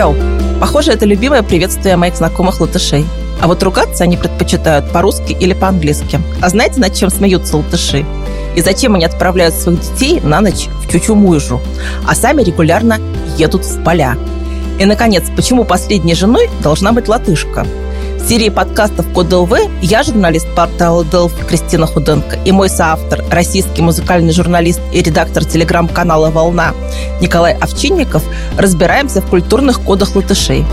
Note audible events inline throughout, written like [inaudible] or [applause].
Чао! Похоже, это любимое приветствие моих знакомых латышей. А вот ругаться они предпочитают по-русски или по-английски. А знаете, над чем смеются латыши? И зачем они отправляют своих детей на ночь в Чучу-Муйжу, а сами регулярно едут в поля? И, наконец, почему последней женой должна быть латышка? В серии подкастов «Код ЛВ» я журналист портала Delphi Кристина Худенко и мой соавтор, российский музыкальный журналист и редактор телеграм-канала «Волна» Николай Овчинников разбираемся в культурных кодах латышей.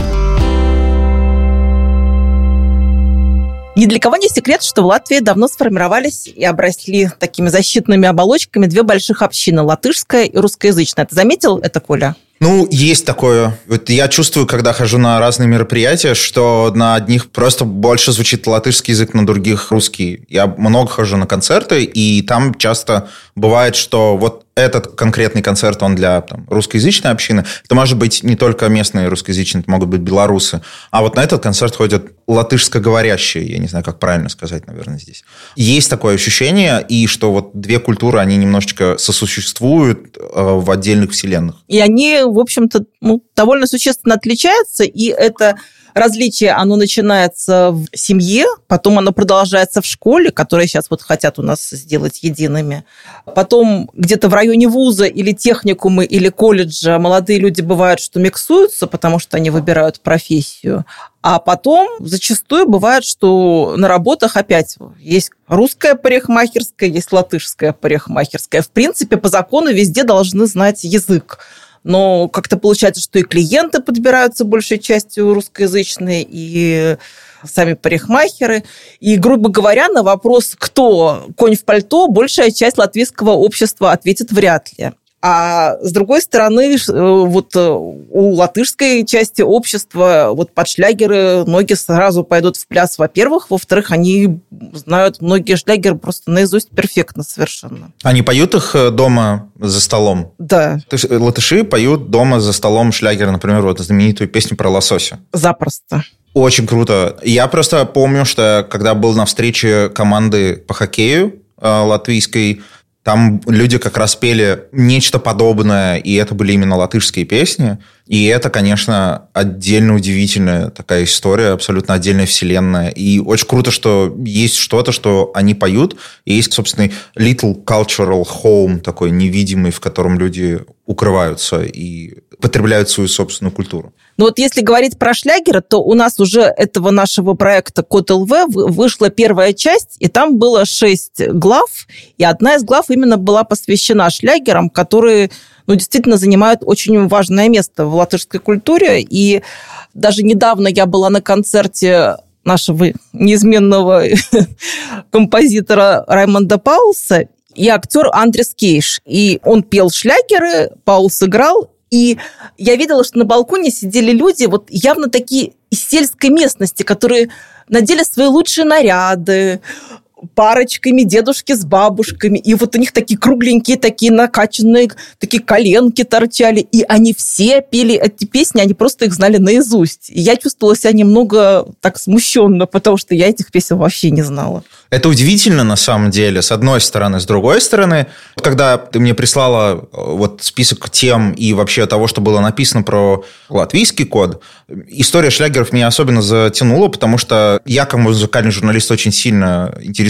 Ни для кого не секрет, что в Латвии давно сформировались и обросли такими защитными оболочками две больших общины – латышская и русскоязычная. Ты заметил это, Коля? Ну, есть такое. Вот я чувствую, когда хожу на разные мероприятия, что на одних просто больше звучит латышский язык, на других русский. Я много хожу на концерты, и там часто бывает, что вот этот конкретный концерт, он для там, русскоязычной общины. Это может быть не только местные русскоязычные, это могут быть белорусы. А вот на этот концерт ходят латышскоговорящие, я не знаю, как правильно сказать, наверное, здесь. Есть такое ощущение, и что вот две культуры, они немножечко сосуществуют э, в отдельных вселенных. И они, в общем-то, ну, довольно существенно отличаются, и это различие, оно начинается в семье, потом оно продолжается в школе, которые сейчас вот хотят у нас сделать едиными. Потом где-то в районе вуза или техникумы, или колледжа молодые люди бывают, что миксуются, потому что они выбирают профессию. А потом зачастую бывает, что на работах опять есть русская парикмахерская, есть латышская парикмахерская. В принципе, по закону везде должны знать язык но как-то получается, что и клиенты подбираются большей частью русскоязычные, и сами парикмахеры. И, грубо говоря, на вопрос, кто конь в пальто, большая часть латвийского общества ответит вряд ли. А с другой стороны, э, вот э, у латышской части общества вот под шлягеры ноги сразу пойдут в пляс, во-первых. Во-вторых, они знают многие шлягеры просто наизусть перфектно совершенно. Они поют их э, дома за столом? Да. Латыши поют дома за столом шлягер, например, вот знаменитую песню про лосося? Запросто. Очень круто. Я просто помню, что когда был на встрече команды по хоккею латвийской, там люди как раз пели нечто подобное, и это были именно латышские песни. И это, конечно, отдельно удивительная такая история, абсолютно отдельная вселенная. И очень круто, что есть что-то, что они поют, и есть, собственно, little cultural home такой невидимый, в котором люди укрываются и потребляют свою собственную культуру. Но вот если говорить про шлягеры, то у нас уже этого нашего проекта Код ЛВ вышла первая часть, и там было шесть глав, и одна из глав именно была посвящена шлягерам, которые ну, действительно занимают очень важное место в латышской культуре. И даже недавно я была на концерте нашего неизменного [laughs] композитора Раймонда Паулса, и актер Андрес Кейш. И он пел шлягеры, Паулс играл, и я видела, что на балконе сидели люди, вот явно такие из сельской местности, которые надели свои лучшие наряды, парочками, дедушки с бабушками. И вот у них такие кругленькие, такие накачанные, такие коленки торчали. И они все пели эти песни, они просто их знали наизусть. И я чувствовала себя немного так смущенно, потому что я этих песен вообще не знала. Это удивительно на самом деле, с одной стороны. С другой стороны, когда ты мне прислала э, вот список тем и вообще того, что было написано про латвийский код, история шлягеров меня особенно затянула, потому что я, как музыкальный журналист, очень сильно интересуюсь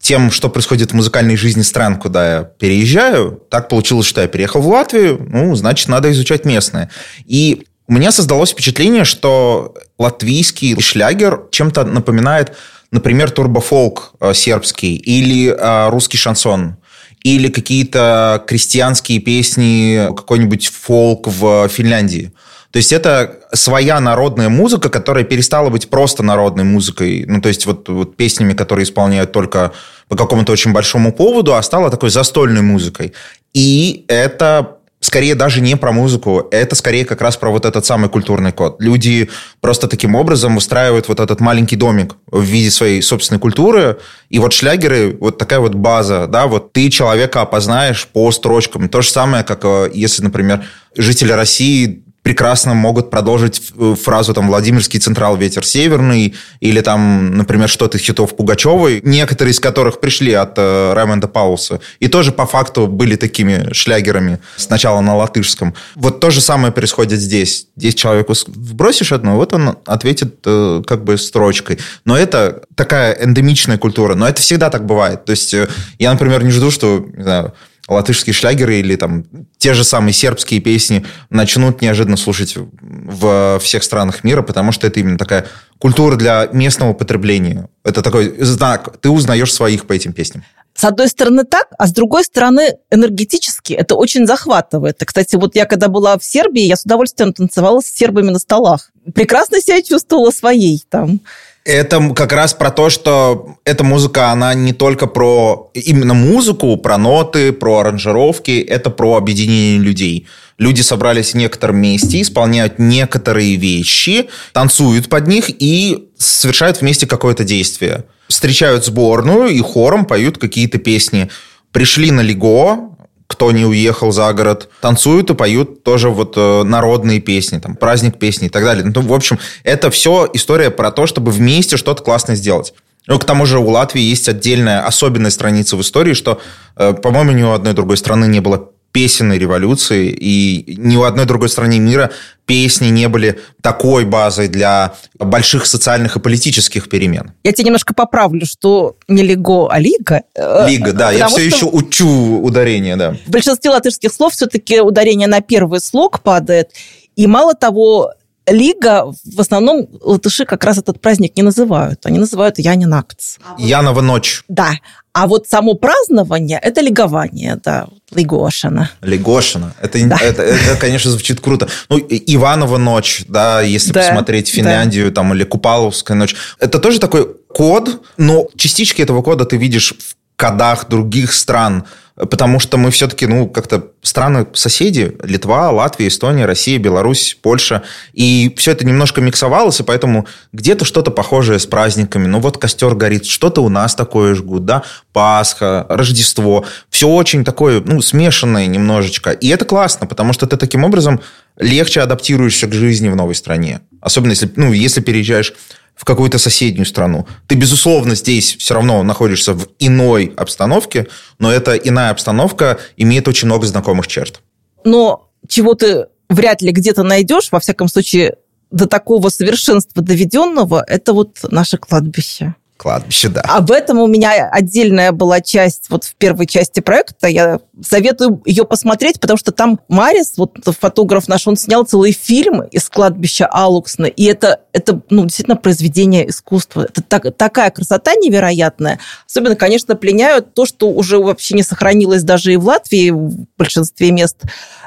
тем, что происходит в музыкальной жизни стран, куда я переезжаю. Так получилось, что я переехал в Латвию, ну, значит, надо изучать местное. И у меня создалось впечатление, что латвийский шлягер чем-то напоминает например, турбофолк э, сербский или э, русский шансон или какие-то крестьянские песни, какой-нибудь фолк в Финляндии. То есть это своя народная музыка, которая перестала быть просто народной музыкой, ну то есть вот, вот песнями, которые исполняют только по какому-то очень большому поводу, а стала такой застольной музыкой. И это скорее даже не про музыку, это скорее как раз про вот этот самый культурный код. Люди просто таким образом устраивают вот этот маленький домик в виде своей собственной культуры, и вот шлягеры, вот такая вот база, да, вот ты человека опознаешь по строчкам. То же самое, как э, если, например, жители России прекрасно могут продолжить э, фразу там «Владимирский Централ, ветер северный» или там, например, что-то хитов Пугачевой, некоторые из которых пришли от э, Раймонда Паулса и тоже по факту были такими шлягерами сначала на латышском. Вот то же самое происходит здесь. Здесь человеку вбросишь одно, вот он ответит э, как бы строчкой. Но это такая эндемичная культура, но это всегда так бывает. То есть э, я, например, не жду, что, не знаю, латышские шлягеры или там те же самые сербские песни начнут неожиданно слушать в всех странах мира, потому что это именно такая культура для местного потребления. Это такой знак, ты узнаешь своих по этим песням. С одной стороны так, а с другой стороны энергетически это очень захватывает. Кстати, вот я когда была в Сербии, я с удовольствием танцевала с сербами на столах. Прекрасно себя чувствовала своей там. Это как раз про то, что эта музыка, она не только про именно музыку, про ноты, про аранжировки, это про объединение людей. Люди собрались в некотором месте, исполняют некоторые вещи, танцуют под них и совершают вместе какое-то действие. Встречают сборную и хором поют какие-то песни. Пришли на Лего, кто не уехал за город, танцуют и поют тоже вот э, народные песни, там, праздник песни и так далее. Ну, в общем, это все история про то, чтобы вместе что-то классное сделать. Ну, к тому же у Латвии есть отдельная особенная страница в истории, что, э, по-моему, ни у одной другой страны не было песенной революции, и ни у одной другой стране мира песни не были такой базой для больших социальных и политических перемен. Я тебе немножко поправлю, что не Лего, а Лига. Э, Лига, да, я все еще учу ударение, да. В большинстве латышских слов все-таки ударение на первый слог падает, и мало того, Лига, в основном латыши как раз этот праздник не называют. Они называют Янин Акц. Янова ночь. Да. А вот само празднование – это лигование, да, Лигошина. Лигошина. Это, да. это, это, конечно, звучит круто. Ну, Иванова ночь, да, если да, посмотреть Финляндию, да. там, или Купаловская ночь. Это тоже такой код, но частички этого кода ты видишь в кодах других стран – потому что мы все-таки, ну, как-то страны-соседи, Литва, Латвия, Эстония, Россия, Беларусь, Польша, и все это немножко миксовалось, и поэтому где-то что-то похожее с праздниками, ну, вот костер горит, что-то у нас такое жгут, да, Пасха, Рождество, все очень такое, ну, смешанное немножечко, и это классно, потому что ты таким образом легче адаптируешься к жизни в новой стране, особенно если, ну, если переезжаешь в какую-то соседнюю страну. Ты, безусловно, здесь все равно находишься в иной обстановке, но эта иная обстановка имеет очень много знакомых черт. Но чего ты вряд ли где-то найдешь, во всяком случае, до такого совершенства доведенного, это вот наше кладбище кладбище, да. Об этом у меня отдельная была часть вот в первой части проекта. Я советую ее посмотреть, потому что там Марис, вот фотограф наш, он снял целый фильм из кладбища Алуксна, и это, это ну, действительно произведение искусства. Это так, такая красота невероятная. Особенно, конечно, пленяют то, что уже вообще не сохранилось даже и в Латвии в большинстве мест.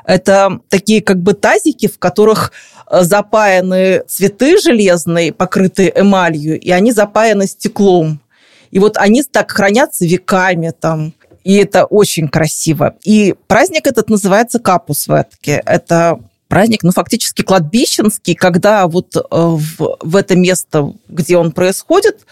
Это такие как бы тазики, в которых запаяны цветы железные, покрытые эмалью, и они запаяны стеклом. И вот они так хранятся веками там. И это очень красиво. И праздник этот называется Капусветки. Это праздник, ну, фактически кладбищенский, когда вот э, в, в это место, где он происходит,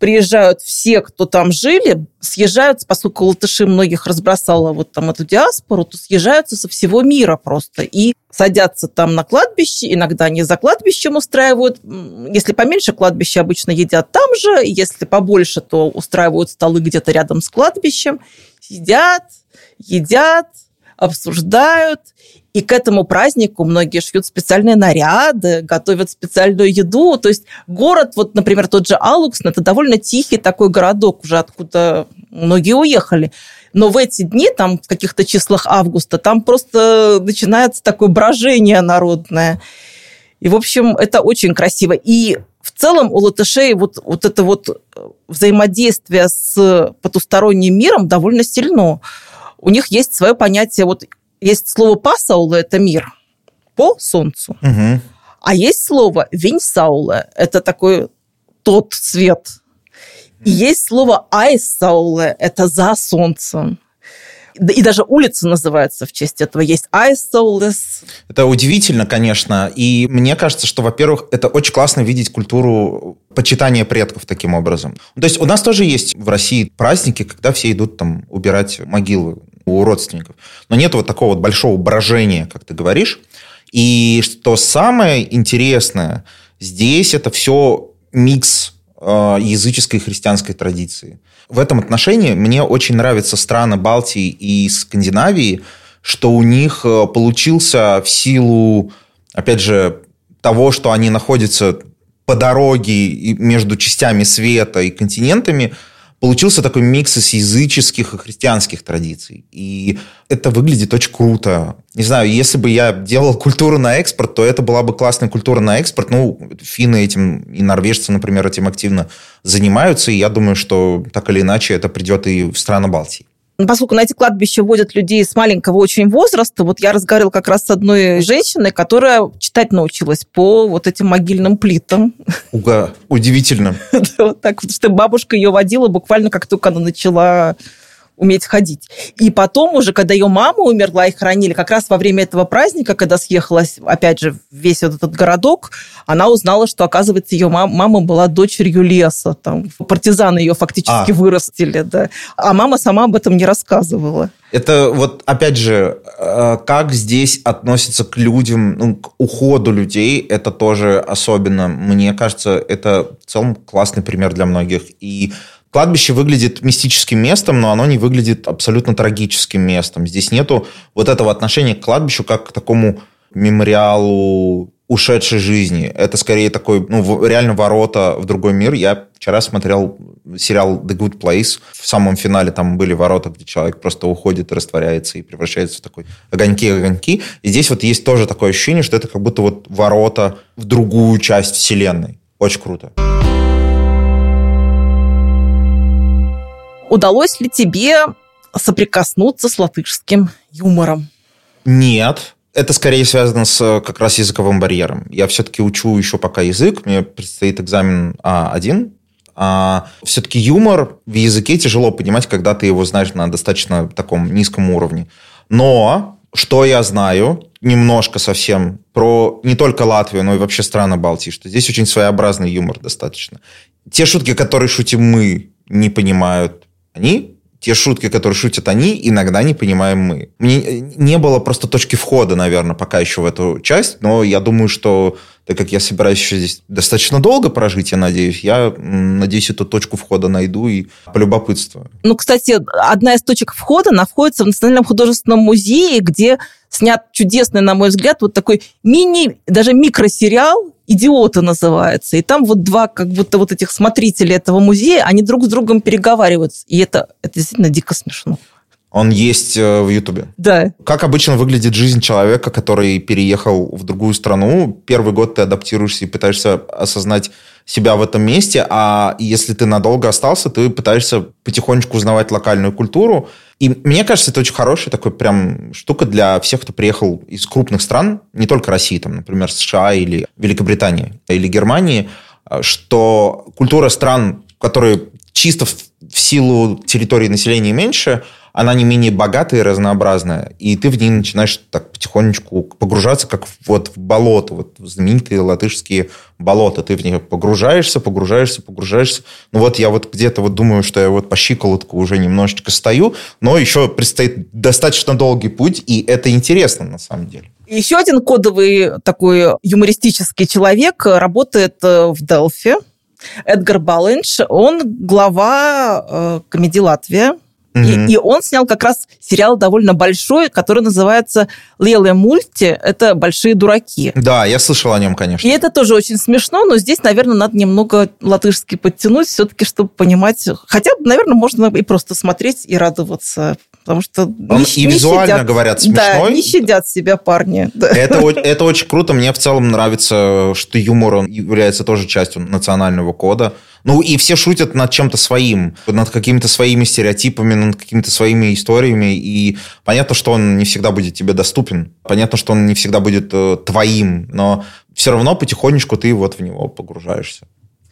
приезжают все, кто там жили, съезжаются, поскольку латыши многих разбросала вот там эту диаспору, то съезжаются со всего мира просто и садятся там на кладбище, иногда они за кладбищем устраивают, если поменьше кладбища обычно едят там же, если побольше, то устраивают столы где-то рядом с кладбищем, сидят, едят, обсуждают, и к этому празднику многие шьют специальные наряды, готовят специальную еду. То есть город, вот, например, тот же Алукс, это довольно тихий такой городок, уже откуда многие уехали. Но в эти дни, там, в каких-то числах августа, там просто начинается такое брожение народное. И, в общем, это очень красиво. И в целом у латышей вот, вот это вот взаимодействие с потусторонним миром довольно сильно. У них есть свое понятие вот есть слово «пасаула» – это мир по солнцу. Угу. А есть слово «виньсаула» – это такой тот цвет. И есть слово «айсаула» – это за солнцем. И даже улица называется в честь этого. Есть Айсоулес. Это удивительно, конечно. И мне кажется, что, во-первых, это очень классно видеть культуру почитания предков таким образом. То есть у нас тоже есть в России праздники, когда все идут там убирать могилы у родственников. Но нет вот такого вот большого брожения, как ты говоришь. И что самое интересное, здесь это все микс э, языческой и христианской традиции. В этом отношении мне очень нравятся страны Балтии и Скандинавии, что у них э, получился в силу, опять же, того, что они находятся по дороге между частями света и континентами, получился такой микс из языческих и христианских традиций. И это выглядит очень круто. Не знаю, если бы я делал культуру на экспорт, то это была бы классная культура на экспорт. Ну, финны этим и норвежцы, например, этим активно занимаются. И я думаю, что так или иначе это придет и в страны Балтии. Ну, поскольку на эти кладбища водят людей с маленького очень возраста, вот я разговаривала как раз с одной женщиной, которая читать научилась по вот этим могильным плитам. [laughs] Уга, удивительно. Вот так вот, что бабушка ее водила буквально как только она начала уметь ходить. И потом уже, когда ее мама умерла и хоронили, как раз во время этого праздника, когда съехалась, опять же, весь вот этот городок, она узнала, что, оказывается, ее мама, мама была дочерью леса. Там, партизаны ее фактически а. вырастили. Да. А мама сама об этом не рассказывала. Это вот, опять же, э, как здесь относятся к людям, ну, к уходу людей, это тоже особенно, мне кажется, это в целом классный пример для многих. И Кладбище выглядит мистическим местом, но оно не выглядит абсолютно трагическим местом. Здесь нету вот этого отношения к кладбищу как к такому мемориалу ушедшей жизни. Это скорее такой, ну, реально ворота в другой мир. Я вчера смотрел сериал The Good Place. В самом финале там были ворота, где человек просто уходит растворяется и превращается в такой огоньки-огоньки. И здесь вот есть тоже такое ощущение, что это как будто вот ворота в другую часть вселенной. Очень круто. Удалось ли тебе соприкоснуться с латышским юмором? Нет. Это скорее связано с как раз языковым барьером. Я все-таки учу еще пока язык. Мне предстоит экзамен А1. А все-таки юмор в языке тяжело понимать, когда ты его знаешь на достаточно таком низком уровне. Но что я знаю, немножко совсем, про не только Латвию, но и вообще страны Балтии, что здесь очень своеобразный юмор достаточно. Те шутки, которые шутим мы, не понимают они, те шутки, которые шутят они, иногда не понимаем мы. Мне не было просто точки входа, наверное, пока еще в эту часть, но я думаю, что так как я собираюсь еще здесь достаточно долго прожить, я надеюсь, я надеюсь, эту точку входа найду и полюбопытствую. Ну, кстати, одна из точек входа находится в Национальном художественном музее, где снят чудесный, на мой взгляд, вот такой мини, даже микросериал «Идиоты» называется. И там вот два как будто вот этих смотрителей этого музея, они друг с другом переговариваются. И это, это действительно дико смешно. Он есть э, в Ютубе. Да. Как обычно выглядит жизнь человека, который переехал в другую страну? Первый год ты адаптируешься и пытаешься осознать себя в этом месте, а если ты надолго остался, ты пытаешься потихонечку узнавать локальную культуру. И мне кажется, это очень хорошая такой прям штука для всех, кто приехал из крупных стран, не только России, там, например, США или Великобритании или Германии, что культура стран, которые чисто в силу территории населения меньше – она не менее богатая и разнообразная, и ты в ней начинаешь так потихонечку погружаться, как вот в болото, вот в знаменитые латышские болота. Ты в них погружаешься, погружаешься, погружаешься. Ну вот я вот где-то вот думаю, что я вот по щиколотку уже немножечко стою, но еще предстоит достаточно долгий путь, и это интересно на самом деле. Еще один кодовый такой юмористический человек работает э, в Делфи. Эдгар Баленш. Он глава э, комедии «Латвия», Mm-hmm. И, и он снял как раз сериал довольно большой, который называется «Леле мульти». Это «Большие дураки». Да, я слышал о нем, конечно. И это тоже очень смешно, но здесь, наверное, надо немного латышский подтянуть все-таки, чтобы понимать. Хотя, наверное, можно и просто смотреть и радоваться потому что Он не, и не визуально щадят, говорят смешной. Да, не щадят себя парни. [laughs] Это, это очень круто. Мне в целом нравится, что юмор он является тоже частью национального кода. Ну, и все шутят над чем-то своим, над какими-то своими стереотипами, над какими-то своими историями. И понятно, что он не всегда будет тебе доступен. Понятно, что он не всегда будет э, твоим. Но все равно потихонечку ты вот в него погружаешься.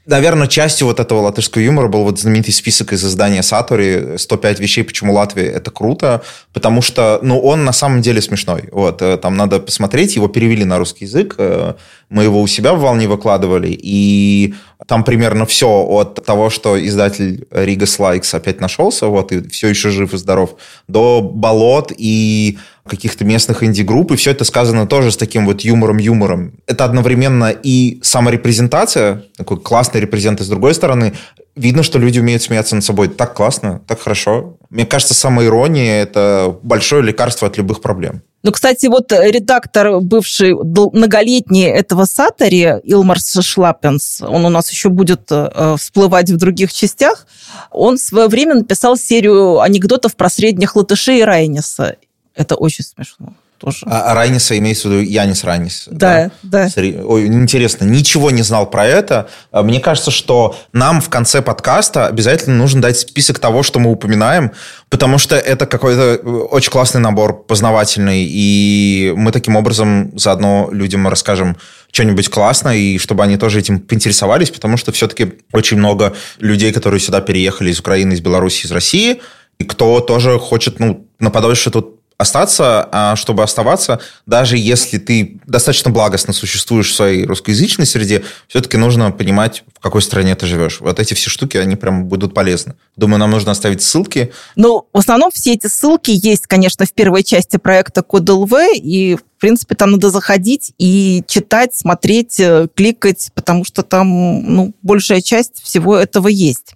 Наверное, частью вот этого латышского юмора был вот знаменитый список из издания Сатори «105 вещей, почему Латвия – это круто», потому что, ну, он на самом деле смешной. Вот, э, там надо посмотреть, его перевели на русский язык, э, Мы его у себя в волне выкладывали, и там примерно все от того, что издатель Рига Слайкс опять нашелся, вот, и все еще жив и здоров, до болот и каких-то местных инди-групп, и все это сказано тоже с таким вот юмором-юмором. Это одновременно и саморепрезентация, такой классный репрезент, и с другой стороны, видно, что люди умеют смеяться над собой. Так классно, так хорошо. Мне кажется, самоирония – это большое лекарство от любых проблем. Ну, кстати, вот редактор, бывший многолетний этого Сатари, Илмарс Шлаппенс, он у нас еще будет э, всплывать в других частях, он в свое время написал серию анекдотов про средних латышей и Райниса. Это очень смешно тоже. А, а Райниса имеется в виду Янис Райнис. Да, да. да. Ой, интересно, ничего не знал про это. А, мне кажется, что нам в конце подкаста обязательно нужно дать список того, что мы упоминаем, потому что это какой-то э, очень классный набор, познавательный, и мы таким образом заодно людям расскажем что-нибудь классное, и чтобы они тоже этим поинтересовались, потому что все-таки очень много людей, которые сюда переехали из Украины, из Беларуси, из России, и кто тоже хочет ну, на подольше тут остаться, а чтобы оставаться, даже если ты достаточно благостно существуешь в своей русскоязычной среде, все-таки нужно понимать, в какой стране ты живешь. Вот эти все штуки, они прям будут полезны. Думаю, нам нужно оставить ссылки. Ну, в основном все эти ссылки есть, конечно, в первой части проекта Код ЛВ, и, в принципе, там надо заходить и читать, смотреть, э, кликать, потому что там, ну, большая часть всего этого есть.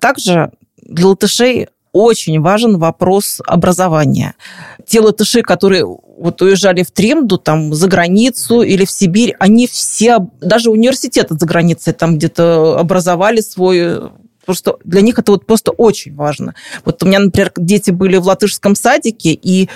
Также для латышей очень важен вопрос образования. Те латыши, которые вот уезжали в Тремду, там, за границу или в Сибирь, они все, даже университеты за границей там где-то образовали свой Просто для них это вот просто очень важно. Вот у меня, например, дети были в латышском садике, и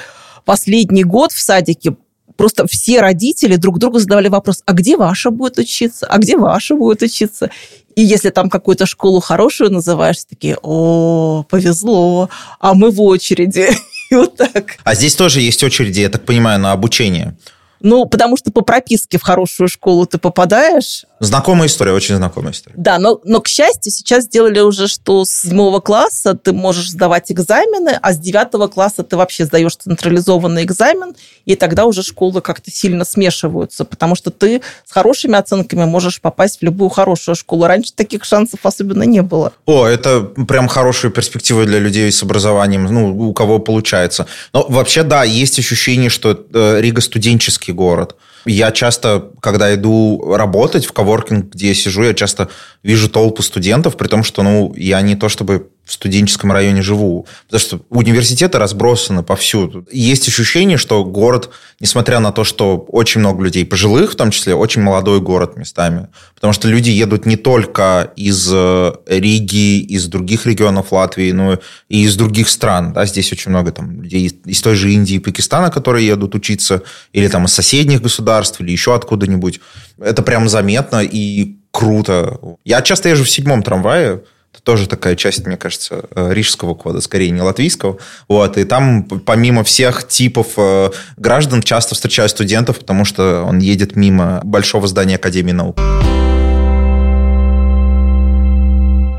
последний год в садике просто все родители друг другу задавали вопрос, а где ваша будет учиться, а где ваша будет учиться? И если там какую-то школу хорошую называешь, такие, о, повезло, а мы в очереди. [laughs] И вот так. А здесь тоже есть очереди, я так понимаю, на обучение. Ну, потому что по прописке в хорошую школу ты попадаешь, Знакомая история, очень знакомая история. Да, но, но, к счастью, сейчас сделали уже, что с седьмого класса ты можешь сдавать экзамены, а с девятого класса ты вообще сдаешь централизованный экзамен, и тогда уже школы как-то сильно смешиваются, потому что ты с хорошими оценками можешь попасть в любую хорошую школу. Раньше таких шансов особенно не было. О, это прям хорошая перспектива для людей с образованием, ну, у кого получается. Но вообще, да, есть ощущение, что э, Рига студенческий город. Я часто, когда иду работать в коворкинг, где я сижу, я часто вижу толпу студентов, при том, что ну, я не то чтобы в студенческом районе живу. Потому что университеты разбросаны повсюду. Есть ощущение, что город, несмотря на то, что очень много людей пожилых, в том числе, очень молодой город местами. Потому что люди едут не только из э, Риги, из других регионов Латвии, но и из других стран. Да? Здесь очень много там, людей из той же Индии и Пакистана, которые едут учиться, или там из соседних государств, или еще откуда-нибудь. Это прям заметно и круто. Я часто езжу в седьмом трамвае, это тоже такая часть, мне кажется, э, рижского кода, скорее не латвийского. Вот, и там помимо всех типов э, граждан часто встречаю студентов, потому что он едет мимо большого здания Академии наук.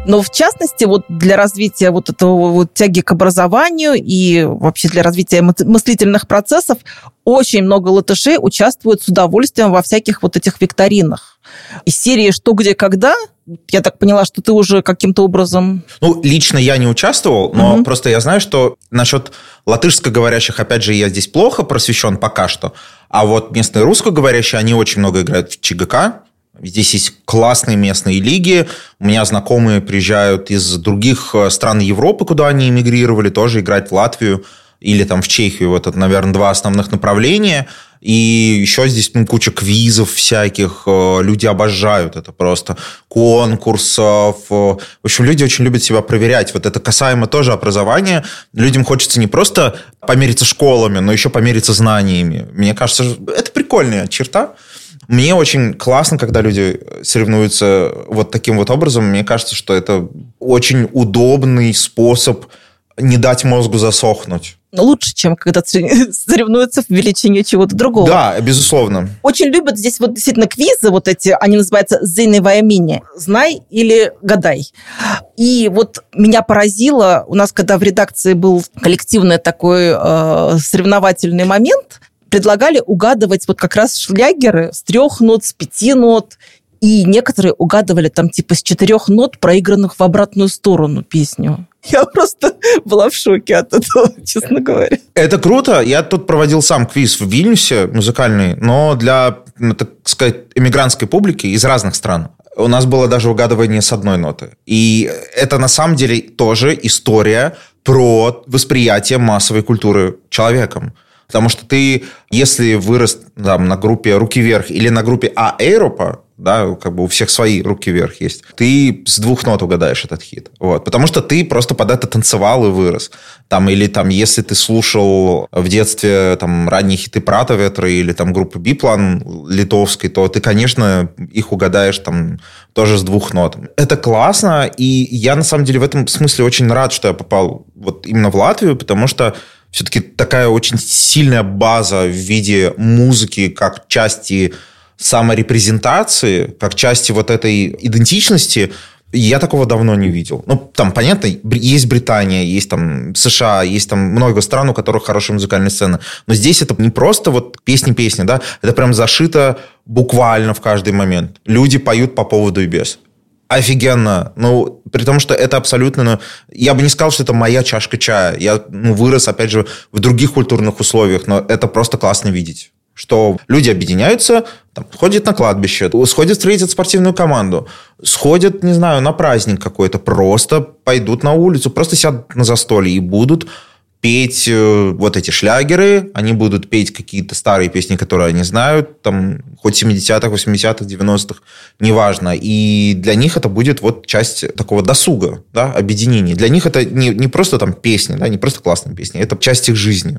Но в частности, вот для развития вот этого вот тяги к образованию и вообще для развития мыслительных процессов очень много латышей участвуют с удовольствием во всяких вот этих викторинах. Из серии «Что, где, когда» я так поняла, что ты уже каким-то образом... Ну, лично я не участвовал, но угу. просто я знаю, что насчет латышскоговорящих, опять же, я здесь плохо просвещен пока что, а вот местные русскоговорящие, они очень много играют в ЧГК, Здесь есть классные местные лиги. У меня знакомые приезжают из других э, стран Европы, куда они эмигрировали, тоже играть в Латвию или там в Чехию. Вот это, наверное, два основных направления. И еще здесь ну, куча квизов всяких. Э, люди обожают это просто. Конкурсов. Э, в общем, люди очень любят себя проверять. Вот это касаемо тоже образования. Людям хочется не просто помериться школами, но еще помериться знаниями. Мне кажется, это прикольная черта. Мне очень классно, когда люди соревнуются вот таким вот образом. Мне кажется, что это очень удобный способ не дать мозгу засохнуть. Лучше, чем когда [laughs] соревнуются в величине чего-то другого. Да, безусловно. Очень любят здесь вот действительно квизы, вот эти, они называются «Зейновая мини». «Знай» или «Гадай». И вот меня поразило, у нас когда в редакции был коллективный такой э, соревновательный момент, предлагали угадывать вот как раз шлягеры с трех нот, с пяти нот, и некоторые угадывали там типа с четырех нот, проигранных в обратную сторону песню. Я просто была в шоке от этого, [laughs] честно говоря. Это круто. Я тут проводил сам квиз в Вильнюсе музыкальный, но для, ну, так сказать, эмигрантской публики из разных стран. У нас было даже угадывание с одной ноты. И это на самом деле тоже история про восприятие массовой культуры человеком. Потому что ты, если вырос там, на группе «Руки вверх» или на группе «А Эйропа», да, как бы у всех свои руки вверх есть. Ты с двух нот угадаешь этот хит. Вот. Потому что ты просто под это танцевал и вырос. Там, или там, если ты слушал в детстве там, ранние хиты Прата Ветра или там группы Биплан литовской, то ты, конечно, их угадаешь там тоже с двух нот. Это классно, и я на самом деле в этом смысле очень рад, что я попал вот именно в Латвию, потому что все-таки такая очень сильная база в виде музыки как части саморепрезентации, как части вот этой идентичности, я такого давно не видел. Ну, там, понятно, есть Британия, есть там США, есть там много стран, у которых хорошая музыкальная сцена. Но здесь это не просто вот песни-песни, да, это прям зашито буквально в каждый момент. Люди поют по поводу и без. Офигенно. Ну, при том, что это абсолютно... Ну, я бы не сказал, что это моя чашка чая. Я ну, вырос, опять же, в других культурных условиях, но это просто классно видеть что люди объединяются, там, ходят на кладбище, сходят встретят спортивную команду, сходят, не знаю, на праздник какой-то, просто пойдут на улицу, просто сядут на застолье и будут петь э, вот эти шлягеры, они будут петь какие-то старые песни, которые они знают, там, хоть 70-х, 80-х, 90-х, неважно. И для них это будет вот часть такого досуга, да, объединения. Для них это не, не просто там песни, да, не просто классные песни, это часть их жизни.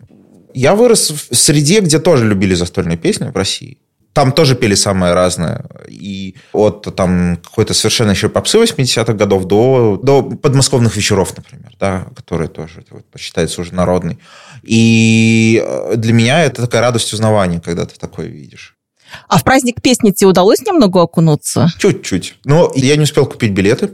Я вырос в среде, где тоже любили застольные песни в России. Там тоже пели самое разное. И от там какой-то совершенно еще попсы 80-х годов до, до подмосковных вечеров, например, да, которые тоже вот, считается уже народный. И э, для меня это такая радость узнавания, когда ты такое видишь. А в праздник песни тебе удалось немного окунуться? Чуть-чуть. Но я не успел купить билеты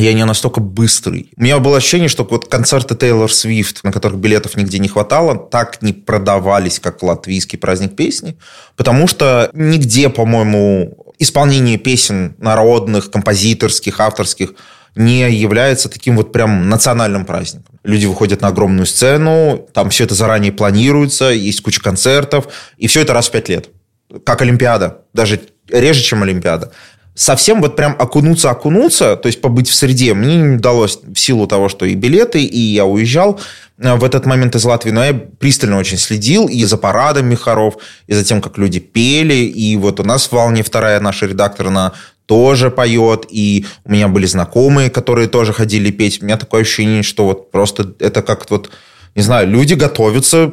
я не настолько быстрый. У меня было ощущение, что вот концерты Тейлор Свифт, на которых билетов нигде не хватало, так не продавались, как латвийский праздник песни, потому что нигде, по-моему, исполнение песен народных, композиторских, авторских не является таким вот прям национальным праздником. Люди выходят на огромную сцену, там все это заранее планируется, есть куча концертов, и все это раз в пять лет. Как Олимпиада, даже реже, чем Олимпиада совсем вот прям окунуться-окунуться, то есть побыть в среде, мне не удалось в силу того, что и билеты, и я уезжал э, в этот момент из Латвии, но я пристально очень следил и за парадами хоров, и за тем, как люди пели, и вот у нас в «Волне» вторая наша редактор, она тоже поет, и у меня были знакомые, которые тоже ходили петь. У меня такое ощущение, что вот просто это как вот, не знаю, люди готовятся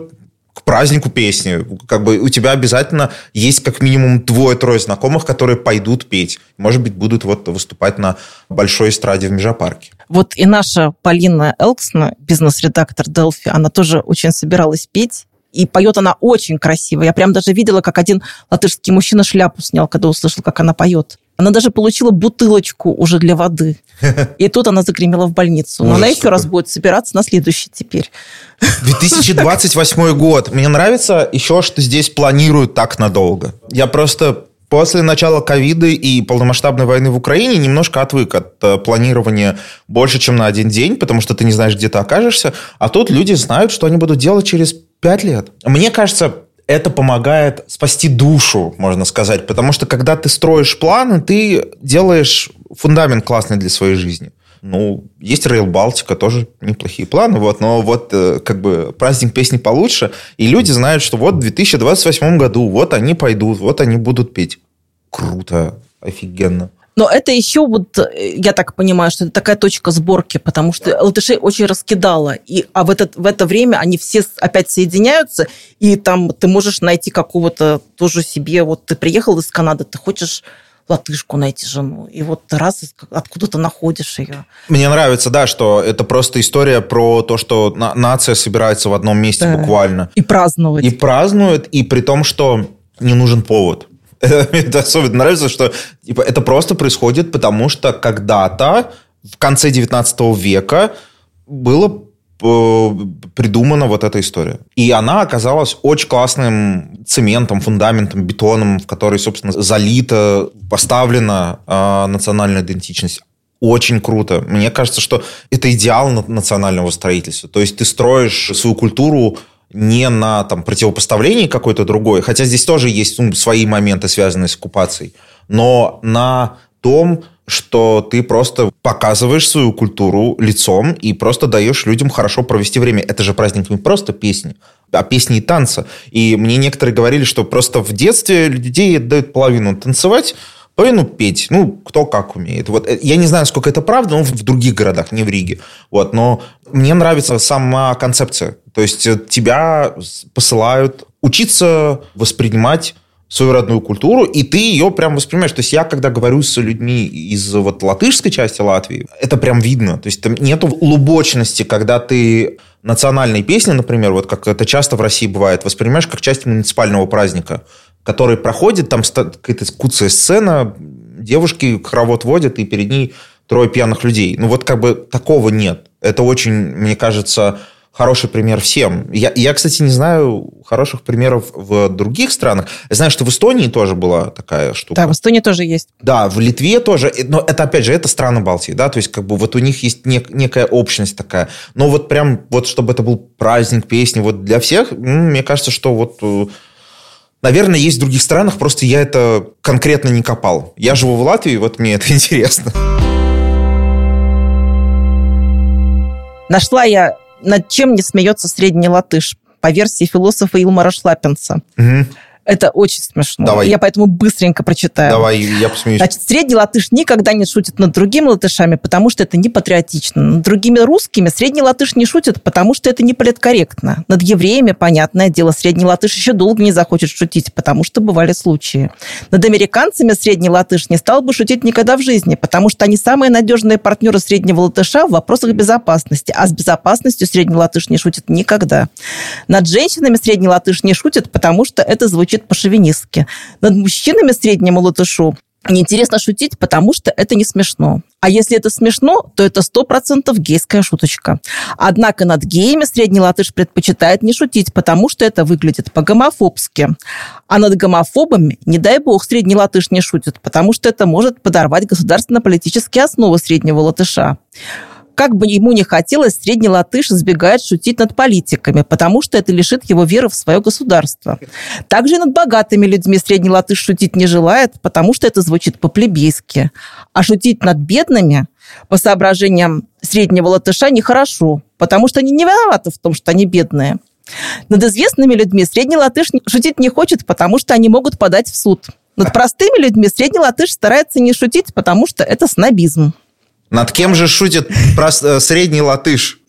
к празднику песни. Как бы у тебя обязательно есть как минимум двое-трое знакомых, которые пойдут петь. Может быть, будут вот выступать на большой эстраде в Межапарке. Вот и наша Полина Элксна, бизнес-редактор Делфи, она тоже очень собиралась петь. И поет она очень красиво. Я прям даже видела, как один латышский мужчина шляпу снял, когда услышал, как она поет. Она даже получила бутылочку уже для воды. [laughs] И тут она загремела в больницу. Но она еще раз будет собираться на следующий теперь. [laughs] 2028 год. Мне нравится еще, что здесь планируют так надолго. Я просто После начала ковида и полномасштабной войны в Украине немножко отвык от э, планирования больше, чем на один день, потому что ты не знаешь, где ты окажешься. А тут люди знают, что они будут делать через пять лет. Мне кажется, это помогает спасти душу, можно сказать. Потому что когда ты строишь планы, ты делаешь фундамент классный для своей жизни. Ну, есть Rail Балтика, тоже неплохие планы, вот, но вот э, как бы праздник песни получше, и люди знают, что вот в 2028 году вот они пойдут, вот они будут петь. Круто, офигенно. Но это еще вот, э, я так понимаю, что это такая точка сборки, потому что латышей очень раскидало. И, а в, этот, в это время они все опять соединяются, и там ты можешь найти какого-то тоже себе, вот ты приехал из Канады, ты хочешь латышку найти жену. И вот раз откуда то находишь ее. Мне нравится, да, что это просто история про то, что нация собирается в одном месте да. буквально. И празднует. И празднует, и при том, что не нужен повод. [laughs] Это особенно нравится, что типа, это просто происходит, потому что когда-то в конце 19 века было придумана вот эта история. И она оказалась очень классным цементом, фундаментом, бетоном, в который, собственно, залита, поставлена э, национальная идентичность. Очень круто. Мне кажется, что это идеал национального строительства. То есть ты строишь свою культуру не на там, противопоставлении какой-то другой, хотя здесь тоже есть ну, свои моменты, связанные с оккупацией, но на том, что ты просто показываешь свою культуру лицом и просто даешь людям хорошо провести время. Это же праздник не просто песни, а песни и танца. И мне некоторые говорили, что просто в детстве людей дают половину танцевать, половину петь. Ну, кто как умеет. Вот э, я не знаю, сколько это правда, но в других городах, не в Риге. Вот, но мне нравится сама концепция. То есть э, тебя посылают учиться воспринимать свою родную культуру, и ты ее прям воспринимаешь. То есть я, когда говорю с людьми из вот латышской части Латвии, это прям видно. То есть там нету лубочности, когда ты национальные песни, например, вот как это часто в России бывает, воспринимаешь как часть муниципального праздника, который проходит, там какая-то куцая сцена, девушки хоровод водят, и перед ней трое пьяных людей. Ну вот как бы такого нет. Это очень, мне кажется, хороший пример всем. Я, я, кстати, не знаю хороших примеров в других странах. Я знаю, что в Эстонии тоже была такая штука. Да, в Эстонии тоже есть. Да, в Литве тоже. Но это, опять же, это страны Балтии, да, то есть как бы вот у них есть нек, некая общность такая. Но вот прям вот, чтобы это был праздник песни вот для всех, мне кажется, что вот э, Наверное, есть в других странах, просто я это конкретно не копал. Я живу в Латвии, вот мне это [laughs] интересно. Нашла я над чем не смеется средний латыш, по версии философа Илмара Шлапенца. Угу. Это очень смешно. Давай. Я поэтому быстренько прочитаю. Давай, я посмеюсь. Значит, средний латыш никогда не шутит над другими латышами, потому что это не патриотично. Над другими русскими средний латыш не шутит, потому что это не политкорректно. Над евреями, понятное дело, средний латыш еще долго не захочет шутить, потому что бывали случаи. Над американцами средний латыш не стал бы шутить никогда в жизни, потому что они самые надежные партнеры среднего латыша в вопросах безопасности, а с безопасностью средний латыш не шутит никогда. Над женщинами средний латыш не шутит, потому что это звучит звучит по-шовинистски. Над мужчинами среднему латышу неинтересно шутить, потому что это не смешно. А если это смешно, то это сто процентов гейская шуточка. Однако над геями средний латыш предпочитает не шутить, потому что это выглядит по-гомофобски. А над гомофобами, не дай бог, средний латыш не шутит, потому что это может подорвать государственно-политические основы среднего латыша как бы ему не хотелось, средний латыш избегает шутить над политиками, потому что это лишит его веры в свое государство. Также и над богатыми людьми средний латыш шутить не желает, потому что это звучит по-плебейски. А шутить над бедными, по соображениям среднего латыша, нехорошо, потому что они не виноваты в том, что они бедные. Над известными людьми средний латыш шутить не хочет, потому что они могут подать в суд. Над простыми людьми средний латыш старается не шутить, потому что это снобизм. Над кем же шутит э, средний латыш?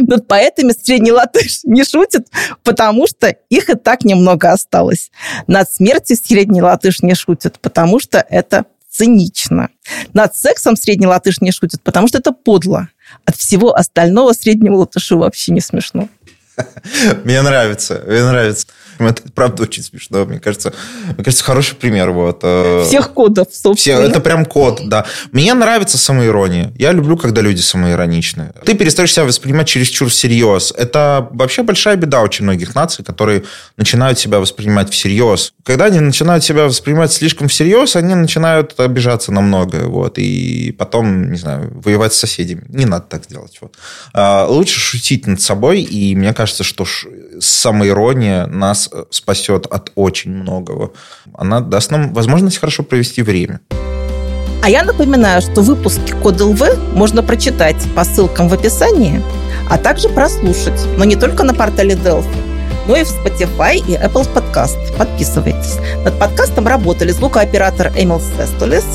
Над поэтами средний латыш не шутит, потому что их и так немного осталось. Над смертью средний латыш не шутит, потому что это цинично. Над сексом средний латыш не шутит, потому что это подло. От всего остального среднего латышу вообще не смешно. [laughs] Мне нравится, мне нравится. Это правда очень смешно, мне кажется. Мне кажется, хороший пример. Вот. Э, Всех кодов, собственно. Все, это прям код, да. Мне нравится самоирония. Я люблю, когда люди самоироничны. Ты перестаешь себя воспринимать чересчур всерьез. Это вообще большая беда очень многих наций, которые начинают себя воспринимать всерьез. Когда они начинают себя воспринимать слишком всерьез, они начинают обижаться на многое. Вот, и потом, не знаю, воевать с соседями. Не надо так делать. Вот. А, лучше шутить над собой, и мне кажется, кажется, что самоирония нас э, спасет от очень многого. Она даст нам возможность хорошо провести время. А я напоминаю, что выпуски Код ЛВ можно прочитать по ссылкам в описании, а также прослушать, но не только на портале Delphi, но и в Spotify и Apple Podcast. Подписывайтесь. Над подкастом работали звукооператор Эмил Сестулес,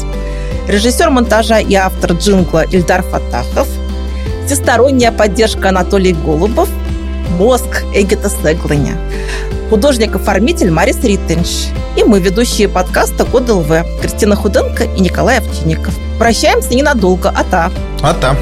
режиссер монтажа и автор джингла Ильдар Фатахов, всесторонняя поддержка Анатолий Голубов – мозг Эгита Сеглыня, художник-оформитель Марис Риттенш и мы, ведущие подкаста Код ЛВ, Кристина Худенко и Николай Овчинников. Прощаемся ненадолго, а та. А та.